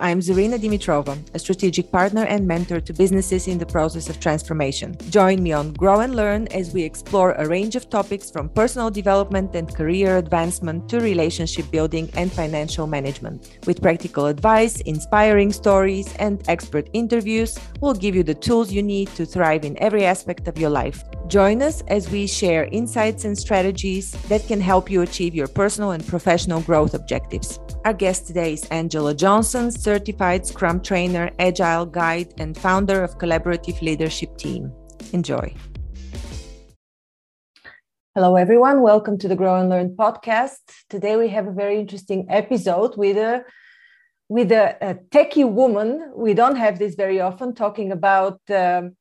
I'm Zarina Dimitrova, a strategic partner and mentor to businesses in the process of transformation. Join me on Grow and Learn as we explore a range of topics from personal development and career advancement to relationship building and financial management. With practical advice, inspiring stories, and expert interviews, we'll give you the tools you need to thrive in every aspect of your life. Join us as we share insights and strategies that can help you achieve your personal and professional growth objectives. Our guest today is Angela Johnson, certified Scrum trainer, agile guide, and founder of Collaborative Leadership Team. Enjoy. Hello, everyone. Welcome to the Grow and Learn podcast. Today we have a very interesting episode with a with a, a techie woman. We don't have this very often talking about um,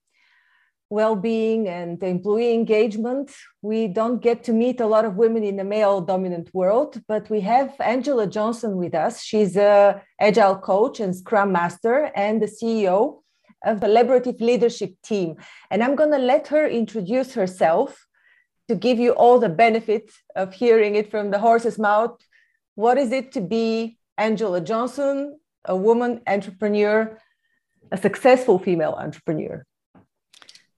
well-being and employee engagement. We don't get to meet a lot of women in the male dominant world but we have angela johnson with us. She's a agile coach and scrum master and the ceo of the collaborative leadership team. And i'm going to let her introduce herself to give you all the benefit of hearing it from the horse's mouth. What is it to be angela johnson a woman entrepreneur a successful female entrepreneur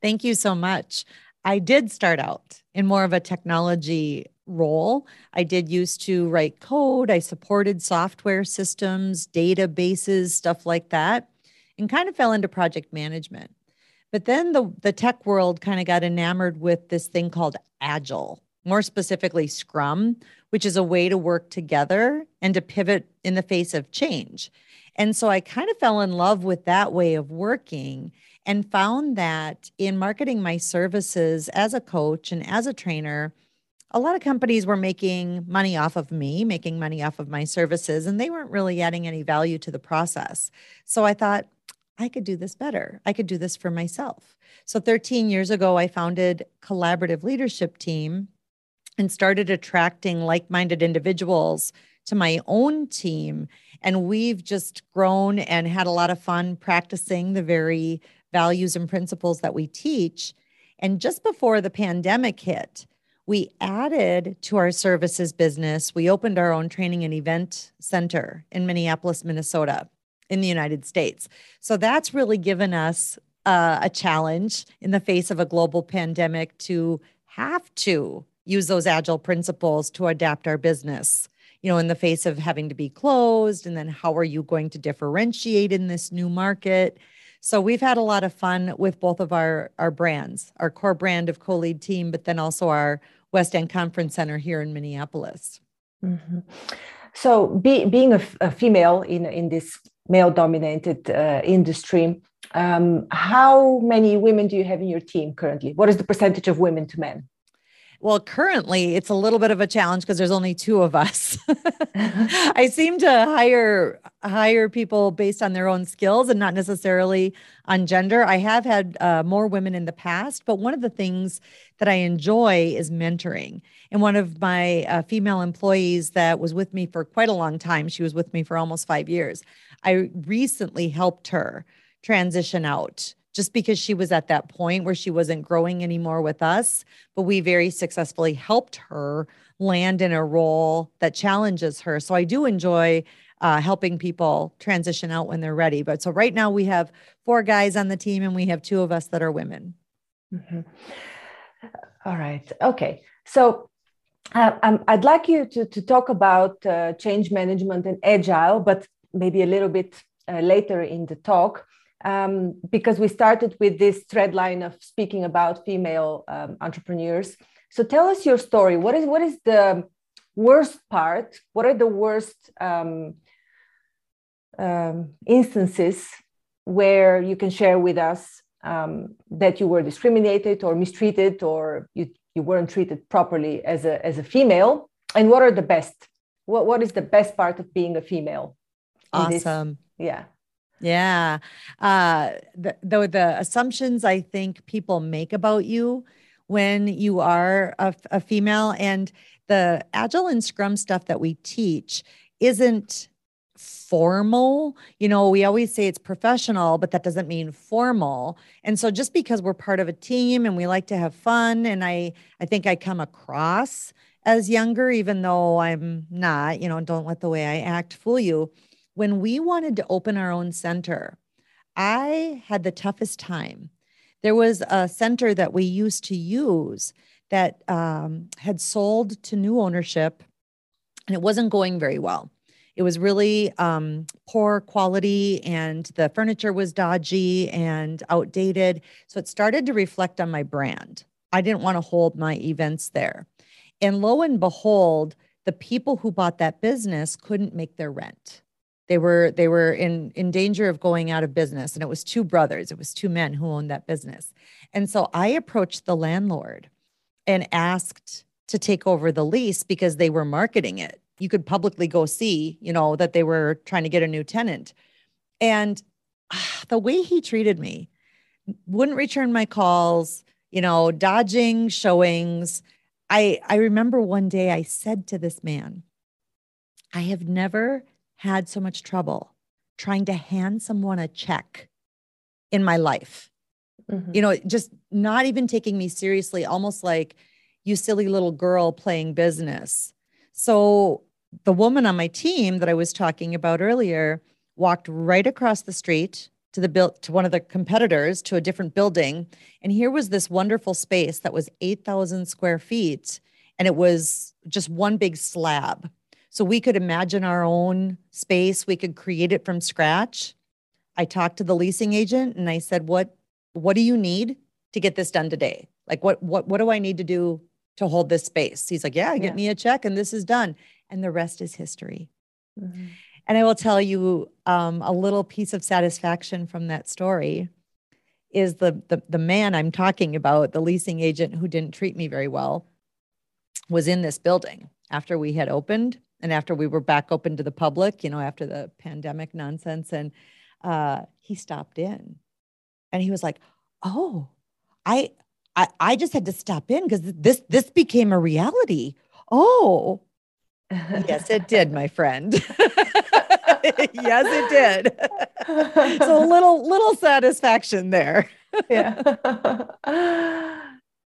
Thank you so much. I did start out in more of a technology role. I did used to write code, I supported software systems, databases, stuff like that, and kind of fell into project management. But then the, the tech world kind of got enamored with this thing called Agile, more specifically Scrum, which is a way to work together and to pivot in the face of change. And so I kind of fell in love with that way of working and found that in marketing my services as a coach and as a trainer, a lot of companies were making money off of me, making money off of my services, and they weren't really adding any value to the process. So I thought, I could do this better. I could do this for myself. So 13 years ago, I founded Collaborative Leadership Team and started attracting like minded individuals to my own team. And we've just grown and had a lot of fun practicing the very values and principles that we teach. And just before the pandemic hit, we added to our services business. We opened our own training and event center in Minneapolis, Minnesota, in the United States. So that's really given us uh, a challenge in the face of a global pandemic to have to use those agile principles to adapt our business you know in the face of having to be closed and then how are you going to differentiate in this new market so we've had a lot of fun with both of our our brands, our core brand of co-lead team, but then also our West End Conference Center here in Minneapolis. Mm-hmm. So be, being a, female in in this male-dominated uh, industry, um, how many women do you have in your team currently? What is the percentage of women to men? Well, currently it's a little bit of a challenge because there's only two of us. I seem to hire hire people based on their own skills and not necessarily on gender. I have had uh, more women in the past, but one of the things that I enjoy is mentoring. And one of my uh, female employees that was with me for quite a long time, she was with me for almost five years. I recently helped her transition out just because she was at that point where she wasn't growing anymore with us. But we very successfully helped her land in a role that challenges her. So I do enjoy uh, helping people transition out when they're ready. But so right now we have four guys on the team and we have two of us that are women. Mm-hmm. All right. Okay. So uh, um, I'd like you to, to talk about uh, change management and agile, but maybe a little bit uh, later in the talk um, because we started with this thread line of speaking about female um, entrepreneurs. So tell us your story. What is what is the worst part? What are the worst um, um instances where you can share with us um, that you were discriminated or mistreated or you, you weren't treated properly as a, as a female? And what are the best? What, what is the best part of being a female? Awesome. This? Yeah. Yeah. Uh, the, the, the assumptions I think people make about you when you are a, a female and the agile and scrum stuff that we teach isn't formal. You know, we always say it's professional, but that doesn't mean formal. And so just because we're part of a team and we like to have fun and I I think I come across as younger even though I'm not, you know, don't let the way I act fool you when we wanted to open our own center, I had the toughest time. There was a center that we used to use that um, had sold to new ownership and it wasn't going very well. It was really um, poor quality and the furniture was dodgy and outdated. So it started to reflect on my brand. I didn't want to hold my events there. And lo and behold, the people who bought that business couldn't make their rent. They were they were in in danger of going out of business and it was two brothers, it was two men who owned that business. And so I approached the landlord and asked to take over the lease because they were marketing it. You could publicly go see, you know, that they were trying to get a new tenant. And ah, the way he treated me, wouldn't return my calls, you know, dodging showings. I I remember one day I said to this man, I have never had so much trouble trying to hand someone a check in my life. Mm-hmm. You know, just not even taking me seriously, almost like you silly little girl playing business. So the woman on my team that I was talking about earlier walked right across the street to the build to one of the competitors to a different building and here was this wonderful space that was 8000 square feet and it was just one big slab so we could imagine our own space we could create it from scratch i talked to the leasing agent and i said what what do you need to get this done today like what what what do i need to do to hold this space. He's like, yeah, get yeah. me a check and this is done. And the rest is history. Mm-hmm. And I will tell you um, a little piece of satisfaction from that story is the, the the man I'm talking about, the leasing agent who didn't treat me very well, was in this building after we had opened and after we were back open to the public, you know, after the pandemic nonsense. And uh, he stopped in and he was like, Oh, I I, I just had to stop in because this this became a reality. Oh, yes, it did, my friend. yes, it did. so a little little satisfaction there. yeah.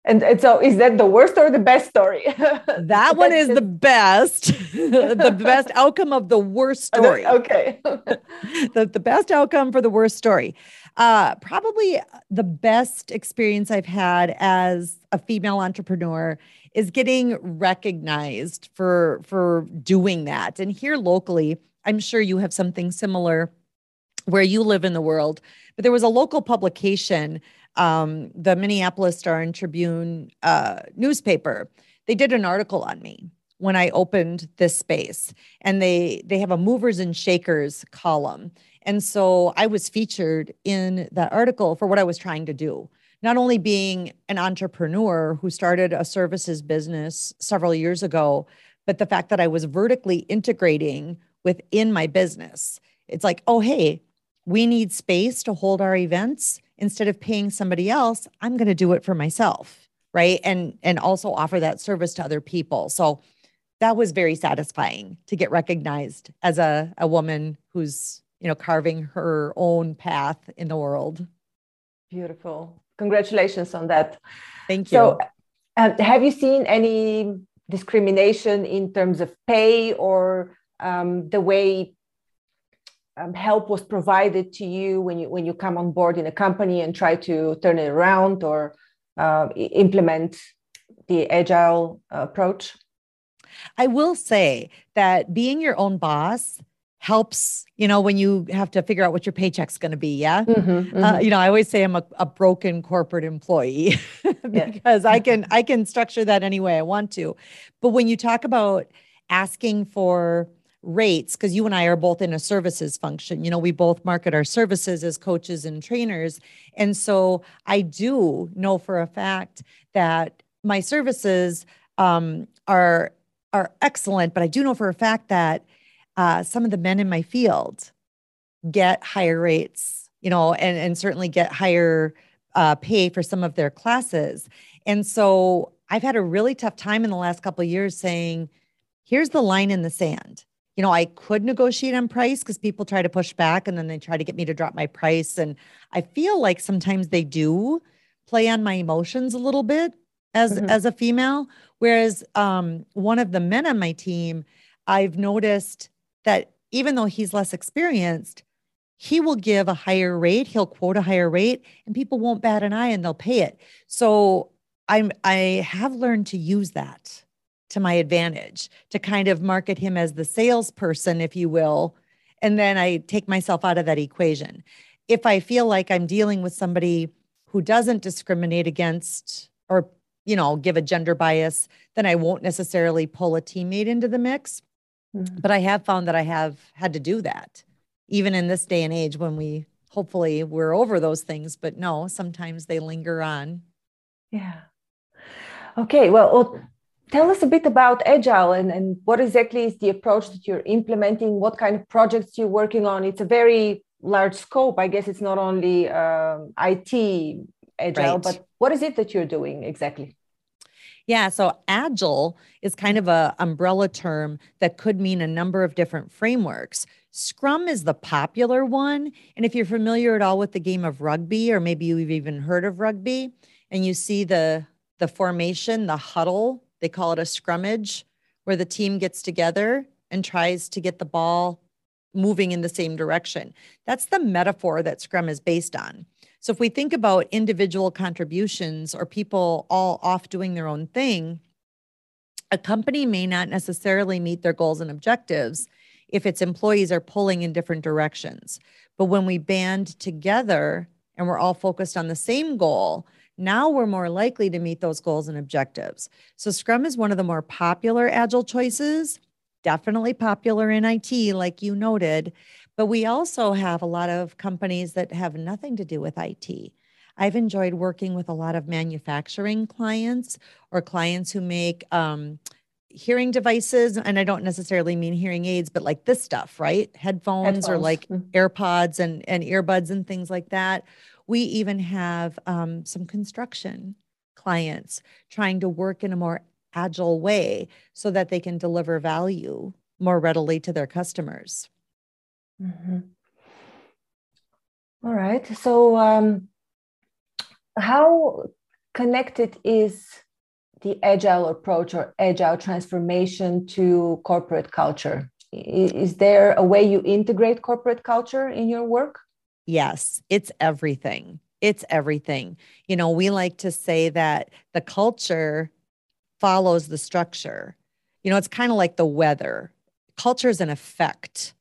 And, and so is that the worst or the best story? that one is the best. the best outcome of the worst story. Okay. the, the best outcome for the worst story. Uh, probably the best experience I've had as a female entrepreneur is getting recognized for for doing that. And here locally, I'm sure you have something similar where you live in the world. But there was a local publication, um, the Minneapolis Star and Tribune uh, newspaper. They did an article on me when I opened this space, and they they have a movers and shakers column, and so I was featured in that article for what I was trying to do. Not only being an entrepreneur who started a services business several years ago, but the fact that I was vertically integrating within my business. It's like, oh, hey, we need space to hold our events. Instead of paying somebody else, I'm going to do it for myself. Right. And and also offer that service to other people. So that was very satisfying to get recognized as a, a woman who's you know, carving her own path in the world. Beautiful. Congratulations on that. Thank you. So, uh, have you seen any discrimination in terms of pay or um, the way um, help was provided to you when you when you come on board in a company and try to turn it around or uh, implement the agile approach? I will say that being your own boss helps you know when you have to figure out what your paycheck's going to be yeah mm-hmm, mm-hmm. Uh, you know i always say i'm a, a broken corporate employee because i can i can structure that any way i want to but when you talk about asking for rates because you and i are both in a services function you know we both market our services as coaches and trainers and so i do know for a fact that my services um, are are excellent but i do know for a fact that uh, some of the men in my field get higher rates, you know, and, and certainly get higher uh, pay for some of their classes. And so I've had a really tough time in the last couple of years saying, here's the line in the sand. You know, I could negotiate on price because people try to push back and then they try to get me to drop my price. And I feel like sometimes they do play on my emotions a little bit as mm-hmm. as a female. Whereas um, one of the men on my team, I've noticed that even though he's less experienced, he will give a higher rate, he'll quote a higher rate, and people won't bat an eye and they'll pay it. So I'm I have learned to use that to my advantage to kind of market him as the salesperson, if you will. And then I take myself out of that equation. If I feel like I'm dealing with somebody who doesn't discriminate against or you know give a gender bias then i won't necessarily pull a teammate into the mix mm-hmm. but i have found that i have had to do that even in this day and age when we hopefully we're over those things but no sometimes they linger on yeah okay well tell us a bit about agile and, and what exactly is the approach that you're implementing what kind of projects you're working on it's a very large scope i guess it's not only um, it agile right. but what is it that you're doing exactly yeah, so agile is kind of a umbrella term that could mean a number of different frameworks. Scrum is the popular one, and if you're familiar at all with the game of rugby or maybe you've even heard of rugby and you see the the formation, the huddle, they call it a scrummage where the team gets together and tries to get the ball moving in the same direction. That's the metaphor that Scrum is based on. So if we think about individual contributions or people all off doing their own thing, a company may not necessarily meet their goals and objectives if its employees are pulling in different directions. But when we band together and we're all focused on the same goal, now we're more likely to meet those goals and objectives. So Scrum is one of the more popular agile choices, definitely popular in IT, like you noted. But we also have a lot of companies that have nothing to do with IT. I've enjoyed working with a lot of manufacturing clients or clients who make um, hearing devices. And I don't necessarily mean hearing aids, but like this stuff, right? Headphones, Headphones. or like mm-hmm. AirPods and, and earbuds and things like that we even have um, some construction clients trying to work in a more agile way so that they can deliver value more readily to their customers. Mm-hmm. All right. So, um, how connected is the agile approach or agile transformation to corporate culture? Is there a way you integrate corporate culture in your work? Yes, it's everything. It's everything. You know, we like to say that the culture follows the structure. You know, it's kind of like the weather. Culture is an effect.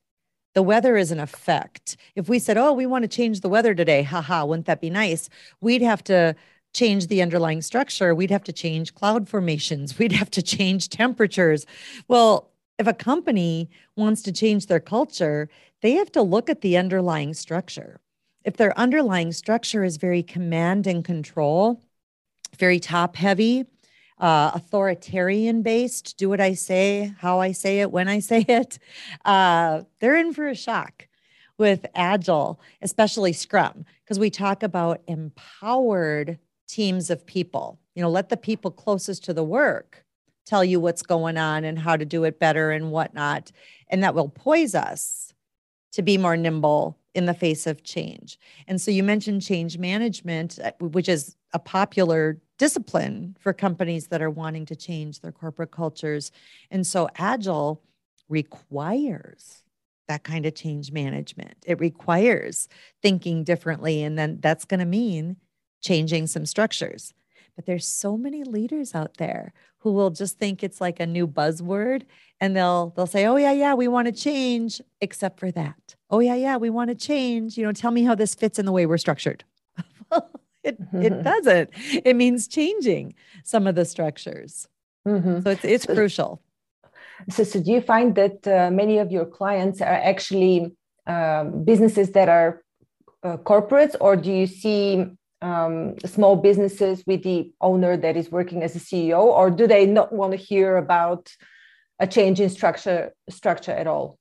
The weather is an effect. If we said, oh, we want to change the weather today, haha, wouldn't that be nice? We'd have to change the underlying structure. We'd have to change cloud formations. We'd have to change temperatures. Well, if a company wants to change their culture, they have to look at the underlying structure. If their underlying structure is very command and control, very top heavy, uh, authoritarian based, do what I say, how I say it, when I say it, uh, they're in for a shock with Agile, especially Scrum, because we talk about empowered teams of people. You know, let the people closest to the work tell you what's going on and how to do it better and whatnot. And that will poise us to be more nimble in the face of change. And so you mentioned change management, uh, which is a popular discipline for companies that are wanting to change their corporate cultures. And so Agile requires that kind of change management. It requires thinking differently. And then that's going to mean changing some structures. But there's so many leaders out there who will just think it's like a new buzzword and they'll they'll say, "Oh yeah, yeah, we want to change except for that." "Oh yeah, yeah, we want to change. You know, tell me how this fits in the way we're structured." it it doesn't. It means changing some of the structures. Mm-hmm. So it's it's so, crucial. So, so do you find that uh, many of your clients are actually um, businesses that are uh, corporates, or do you see um, small businesses with the owner that is working as a CEO, or do they not want to hear about a change in structure structure at all?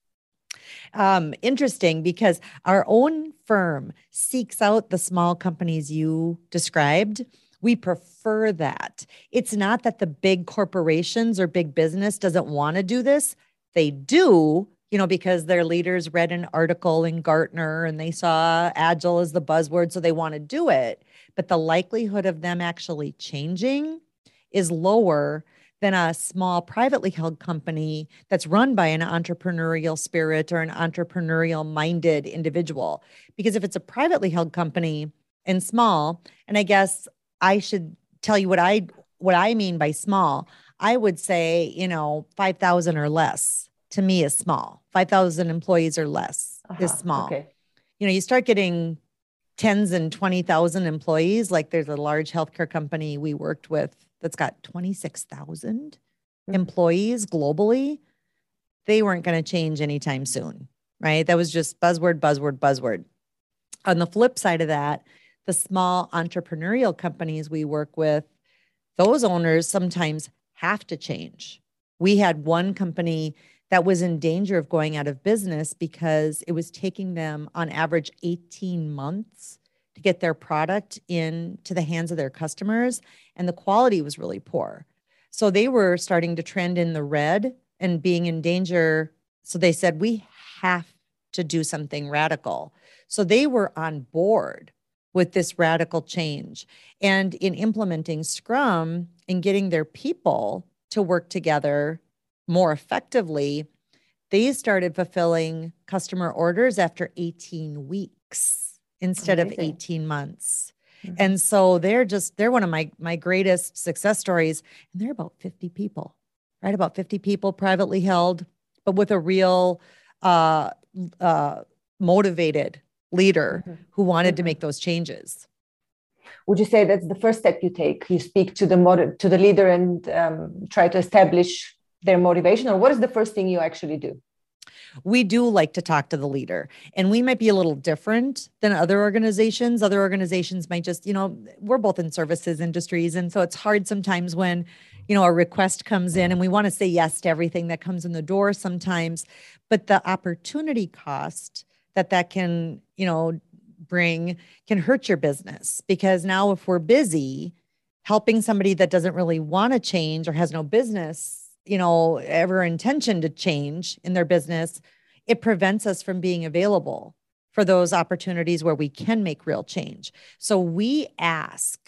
Um, interesting because our own firm seeks out the small companies you described. We prefer that. It's not that the big corporations or big business doesn't want to do this. They do, you know, because their leaders read an article in Gartner and they saw agile as the buzzword, so they want to do it. But the likelihood of them actually changing is lower than a small privately held company that's run by an entrepreneurial spirit or an entrepreneurial minded individual. Because if it's a privately held company and small, and I guess I should tell you what I what I mean by small, I would say, you know, 5,000 or less to me is small. 5,000 employees or less uh-huh. is small. Okay. You know, you start getting tens and 20,000 employees. Like there's a large healthcare company we worked with that's got 26,000 mm-hmm. employees globally. They weren't going to change anytime soon, right? That was just buzzword, buzzword, buzzword. On the flip side of that, the small entrepreneurial companies we work with, those owners sometimes have to change. We had one company that was in danger of going out of business because it was taking them on average 18 months to get their product into the hands of their customers and the quality was really poor. So they were starting to trend in the red and being in danger. So they said, we have to do something radical. So they were on board with this radical change. And in implementing Scrum and getting their people to work together more effectively, they started fulfilling customer orders after 18 weeks instead Amazing. of 18 months. Mm-hmm. And so they're just they're one of my my greatest success stories and they're about 50 people. Right about 50 people privately held but with a real uh, uh, motivated leader mm-hmm. who wanted mm-hmm. to make those changes would you say that's the first step you take you speak to the motiv- to the leader and um, try to establish their motivation or what is the first thing you actually do? We do like to talk to the leader and we might be a little different than other organizations. Other organizations might just you know we're both in services industries and so it's hard sometimes when you know a request comes in and we want to say yes to everything that comes in the door sometimes but the opportunity cost that that can you know bring can hurt your business because now if we're busy helping somebody that doesn't really want to change or has no business you know, ever intention to change in their business, it prevents us from being available for those opportunities where we can make real change. So we ask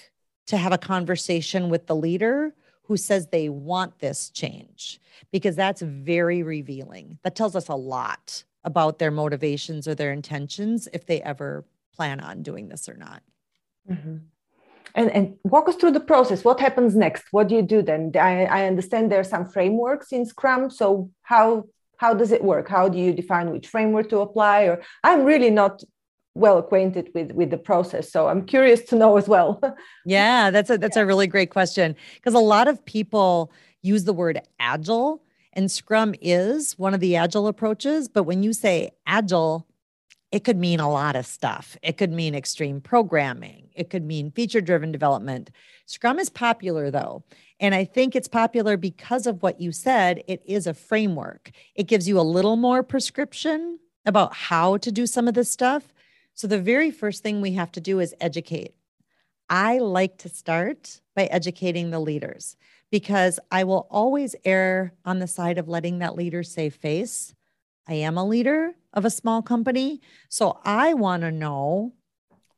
to have a conversation with the leader who says they want this change because that's very revealing. That tells us a lot about their motivations or their intentions if they ever plan on doing this or not. Mm-hmm and, and walk us through the process. What happens next? What do you do then? I, I understand there are some frameworks in scrum. So how how does it work? How do you define which framework to apply? Or i'm really not well acquainted with with the process. So i'm curious to know as well. Yeah that's a that's yeah. a really great question. Because a lot of people use the word agile and scrum is one of the agile approaches. But when you say agile it could mean a lot of stuff. It could mean extreme programming. It could mean feature driven development. Scrum is popular though. And I think it's popular because of what you said. It is a framework, it gives you a little more prescription about how to do some of this stuff. So the very first thing we have to do is educate. I like to start by educating the leaders because I will always err on the side of letting that leader save face. I am a leader of a small company. So I want to know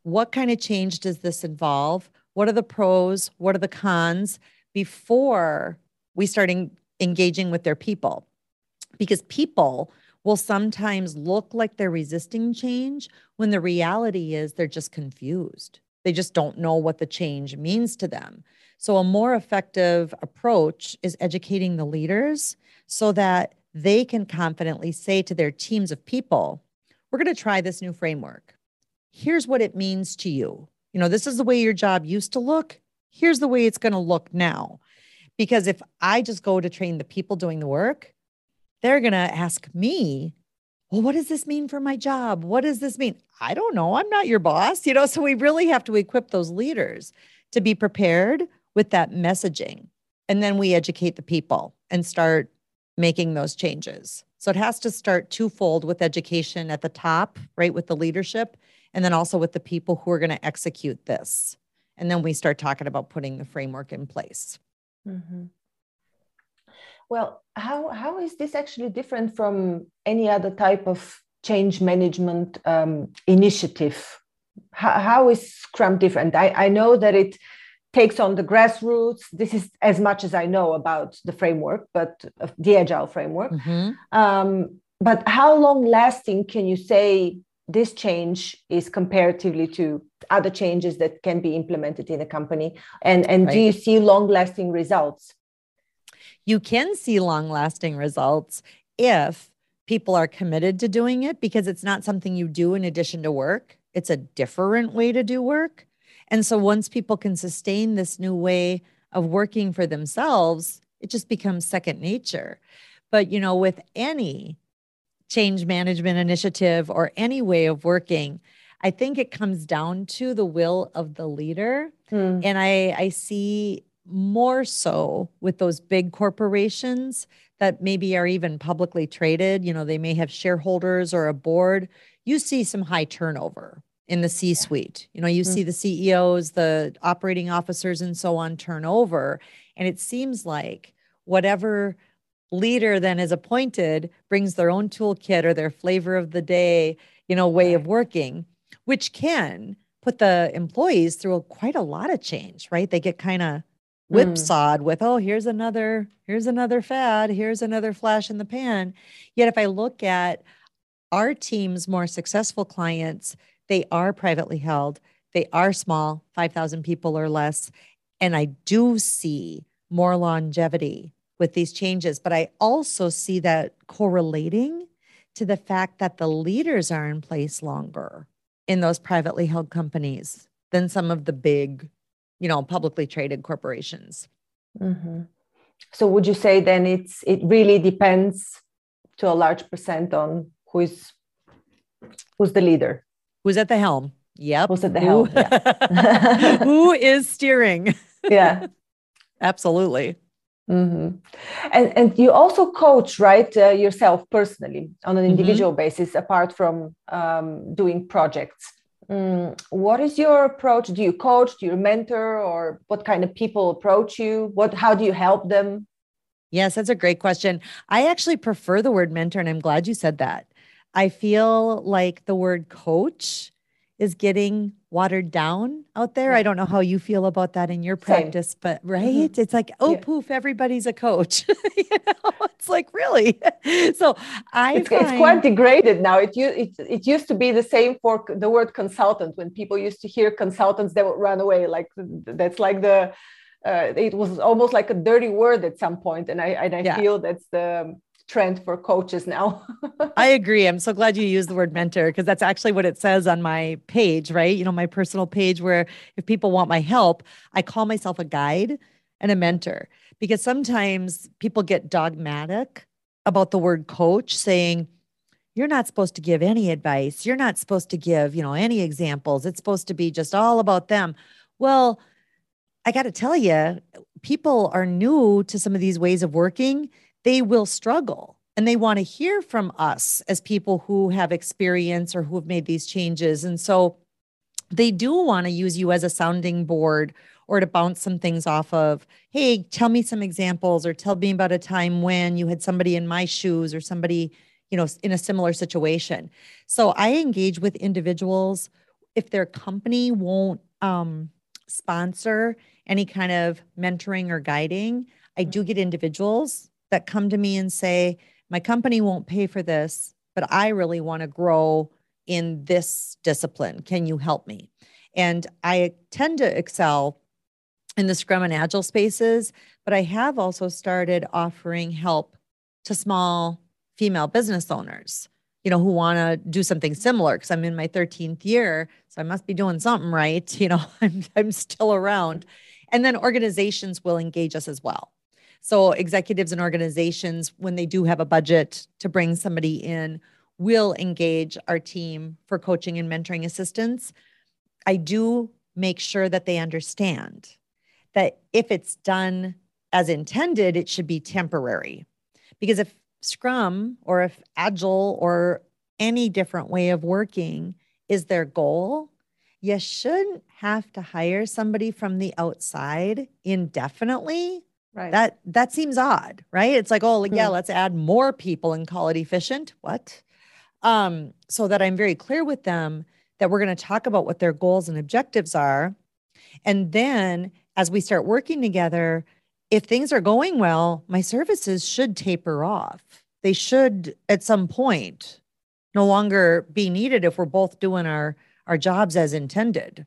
what kind of change does this involve? What are the pros? What are the cons before we start en- engaging with their people? Because people will sometimes look like they're resisting change when the reality is they're just confused. They just don't know what the change means to them. So, a more effective approach is educating the leaders so that they can confidently say to their teams of people, we're going to try this new framework. Here's what it means to you. You know, this is the way your job used to look. Here's the way it's going to look now. Because if I just go to train the people doing the work, they're going to ask me, well, what does this mean for my job? What does this mean? I don't know. I'm not your boss. You know, so we really have to equip those leaders to be prepared with that messaging. And then we educate the people and start making those changes. So it has to start twofold with education at the top, right, with the leadership, and then also with the people who are going to execute this. And then we start talking about putting the framework in place. Mm-hmm. Well, how, how is this actually different from any other type of change management um, initiative? How, how is Scrum different? I, I know that it takes on the grassroots. This is as much as I know about the framework, but uh, the agile framework. Mm-hmm. Um, but how long lasting can you say this change is comparatively to other changes that can be implemented in a company? And, and right. do you see long lasting results? You can see long lasting results if people are committed to doing it because it's not something you do in addition to work. It's a different way to do work. And so once people can sustain this new way of working for themselves, it just becomes second nature. But, you know, with any change management initiative or any way of working, I think it comes down to the will of the leader. Hmm. And I, I see more so with those big corporations that maybe are even publicly traded, you know, they may have shareholders or a board. You see some high turnover in the C suite. You know, you mm-hmm. see the CEOs, the operating officers, and so on turn over. And it seems like whatever leader then is appointed brings their own toolkit or their flavor of the day, you know, way of working, which can put the employees through a, quite a lot of change, right? They get kind of mm. whipsawed mm. with, oh, here's another, here's another fad, here's another flash in the pan. Yet if I look at our team's more successful clients, they are privately held, they are small, 5,000 people or less. And I do see more longevity with these changes, but I also see that correlating to the fact that the leaders are in place longer in those privately held companies than some of the big, you know, publicly traded corporations. Mm-hmm. So would you say then it's it really depends to a large percent on who's who's the leader? Who's at the helm? Yep. Who's at the helm? Who, yeah. Who is steering? yeah. Absolutely. Mm-hmm. And and you also coach, right, uh, yourself personally on an mm-hmm. individual mm-hmm. basis, apart from um, doing projects. Mm, what is your approach? Do you coach? Do you mentor, or what kind of people approach you? What? How do you help them? Yes, that's a great question. I actually prefer the word mentor, and I'm glad you said that. I feel like the word coach is getting watered down out there. I don't know how you feel about that in your practice, Same. but right? Mm-hmm. It's like, oh, yeah. poof, everybody's a coach. you know, it's like really. so I it's, find... it's, quite degraded now. It, it it used to be the same for the word consultant. When people used to hear consultants, they would run away. Like that's like the uh, it was almost like a dirty word at some point, and I and I yeah. feel that's the trend for coaches now. I agree. I'm so glad you used the word mentor because that's actually what it says on my page, right? You know, my personal page where if people want my help, I call myself a guide and a mentor because sometimes people get dogmatic about the word coach saying you're not supposed to give any advice. You're not supposed to give, you know, any examples. It's supposed to be just all about them. Well, I got to tell you, people are new to some of these ways of working they will struggle and they want to hear from us as people who have experience or who have made these changes. And so they do want to use you as a sounding board or to bounce some things off of. Hey, tell me some examples or tell me about a time when you had somebody in my shoes or somebody, you know, in a similar situation. So I engage with individuals if their company won't um, sponsor any kind of mentoring or guiding. I do get individuals that come to me and say, My company won't pay for this, but I really want to grow in this discipline. Can you help me? And I tend to excel in the Scrum and Agile spaces, but I have also started offering help to small female business owners, you know, who want to do something similar because I'm in my 13th year. So I must be doing something right. You know, I'm, I'm still around. And then organizations will engage us as well. So, executives and organizations, when they do have a budget to bring somebody in, will engage our team for coaching and mentoring assistance. I do make sure that they understand that if it's done as intended, it should be temporary. Because if Scrum or if Agile or any different way of working is their goal, you shouldn't have to hire somebody from the outside indefinitely Right. That that seems odd, right? It's like, oh, yeah, hmm. let's add more people and call it efficient. What? Um, so that I'm very clear with them that we're going to talk about what their goals and objectives are. And then as we start working together, if things are going well, my services should taper off. They should at some point no longer be needed if we're both doing our our jobs as intended.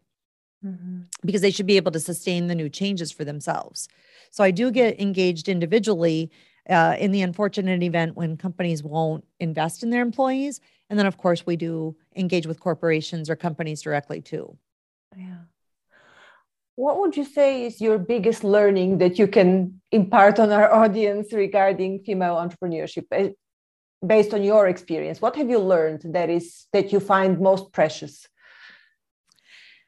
Mm-hmm. Because they should be able to sustain the new changes for themselves. So I do get engaged individually uh, in the unfortunate event when companies won't invest in their employees. And then, of course, we do engage with corporations or companies directly too. Yeah. What would you say is your biggest learning that you can impart on our audience regarding female entrepreneurship eh, based on your experience? What have you learned that is that you find most precious?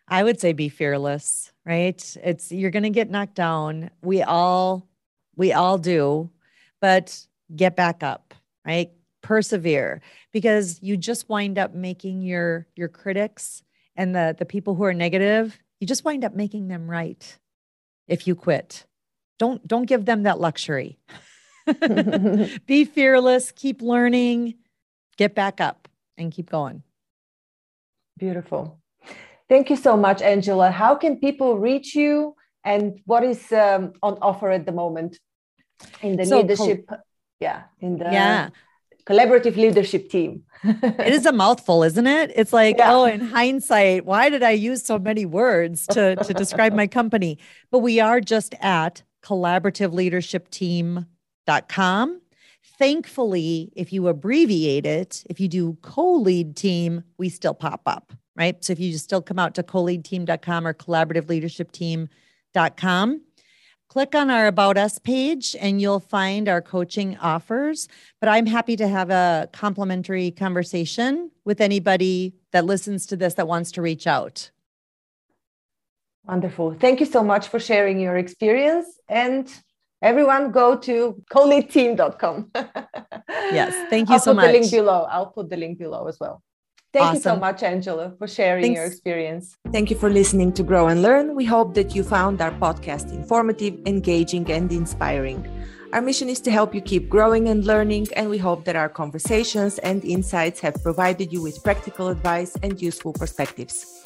I would say be fearless, right? It's you're going to get knocked down. We all we all do, but get back up, right? Persevere because you just wind up making your your critics and the the people who are negative you just wind up making them right if you quit. Don't don't give them that luxury. Be fearless, keep learning, get back up and keep going. Beautiful. Thank you so much, Angela. How can people reach you and what is um, on offer at the moment in the so, leadership? yeah, in the yeah collaborative leadership team. it is a mouthful, isn't it? It's like, yeah. oh, in hindsight, why did I use so many words to, to describe my company? But we are just at collaborativeleadershipteam.com. Thankfully, if you abbreviate it, if you do co lead team, we still pop up, right? So if you just still come out to coleadteam.com or collaborativeleadershipteam.com, click on our About Us page and you'll find our coaching offers. But I'm happy to have a complimentary conversation with anybody that listens to this that wants to reach out. Wonderful. Thank you so much for sharing your experience. And everyone go to coleadteam.com. yes. Thank you I'll so much. I'll put the link below. I'll put the link below as well. Thank awesome. you so much, Angela, for sharing Thanks. your experience. Thank you for listening to Grow and Learn. We hope that you found our podcast informative, engaging, and inspiring. Our mission is to help you keep growing and learning, and we hope that our conversations and insights have provided you with practical advice and useful perspectives.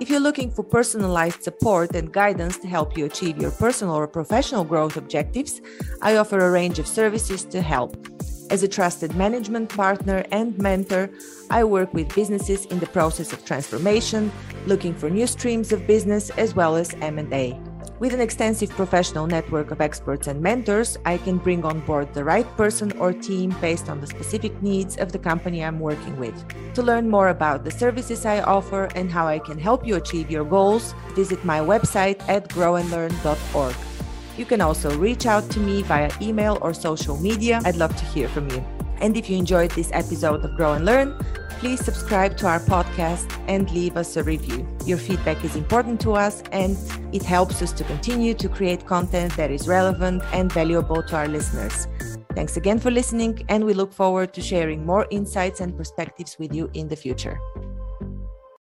If you're looking for personalized support and guidance to help you achieve your personal or professional growth objectives, I offer a range of services to help. As a trusted management partner and mentor, I work with businesses in the process of transformation, looking for new streams of business as well as M&A. With an extensive professional network of experts and mentors, I can bring on board the right person or team based on the specific needs of the company I'm working with. To learn more about the services I offer and how I can help you achieve your goals, visit my website at growandlearn.org. You can also reach out to me via email or social media. I'd love to hear from you. And if you enjoyed this episode of Grow and Learn, please subscribe to our podcast and leave us a review. Your feedback is important to us and it helps us to continue to create content that is relevant and valuable to our listeners. Thanks again for listening, and we look forward to sharing more insights and perspectives with you in the future.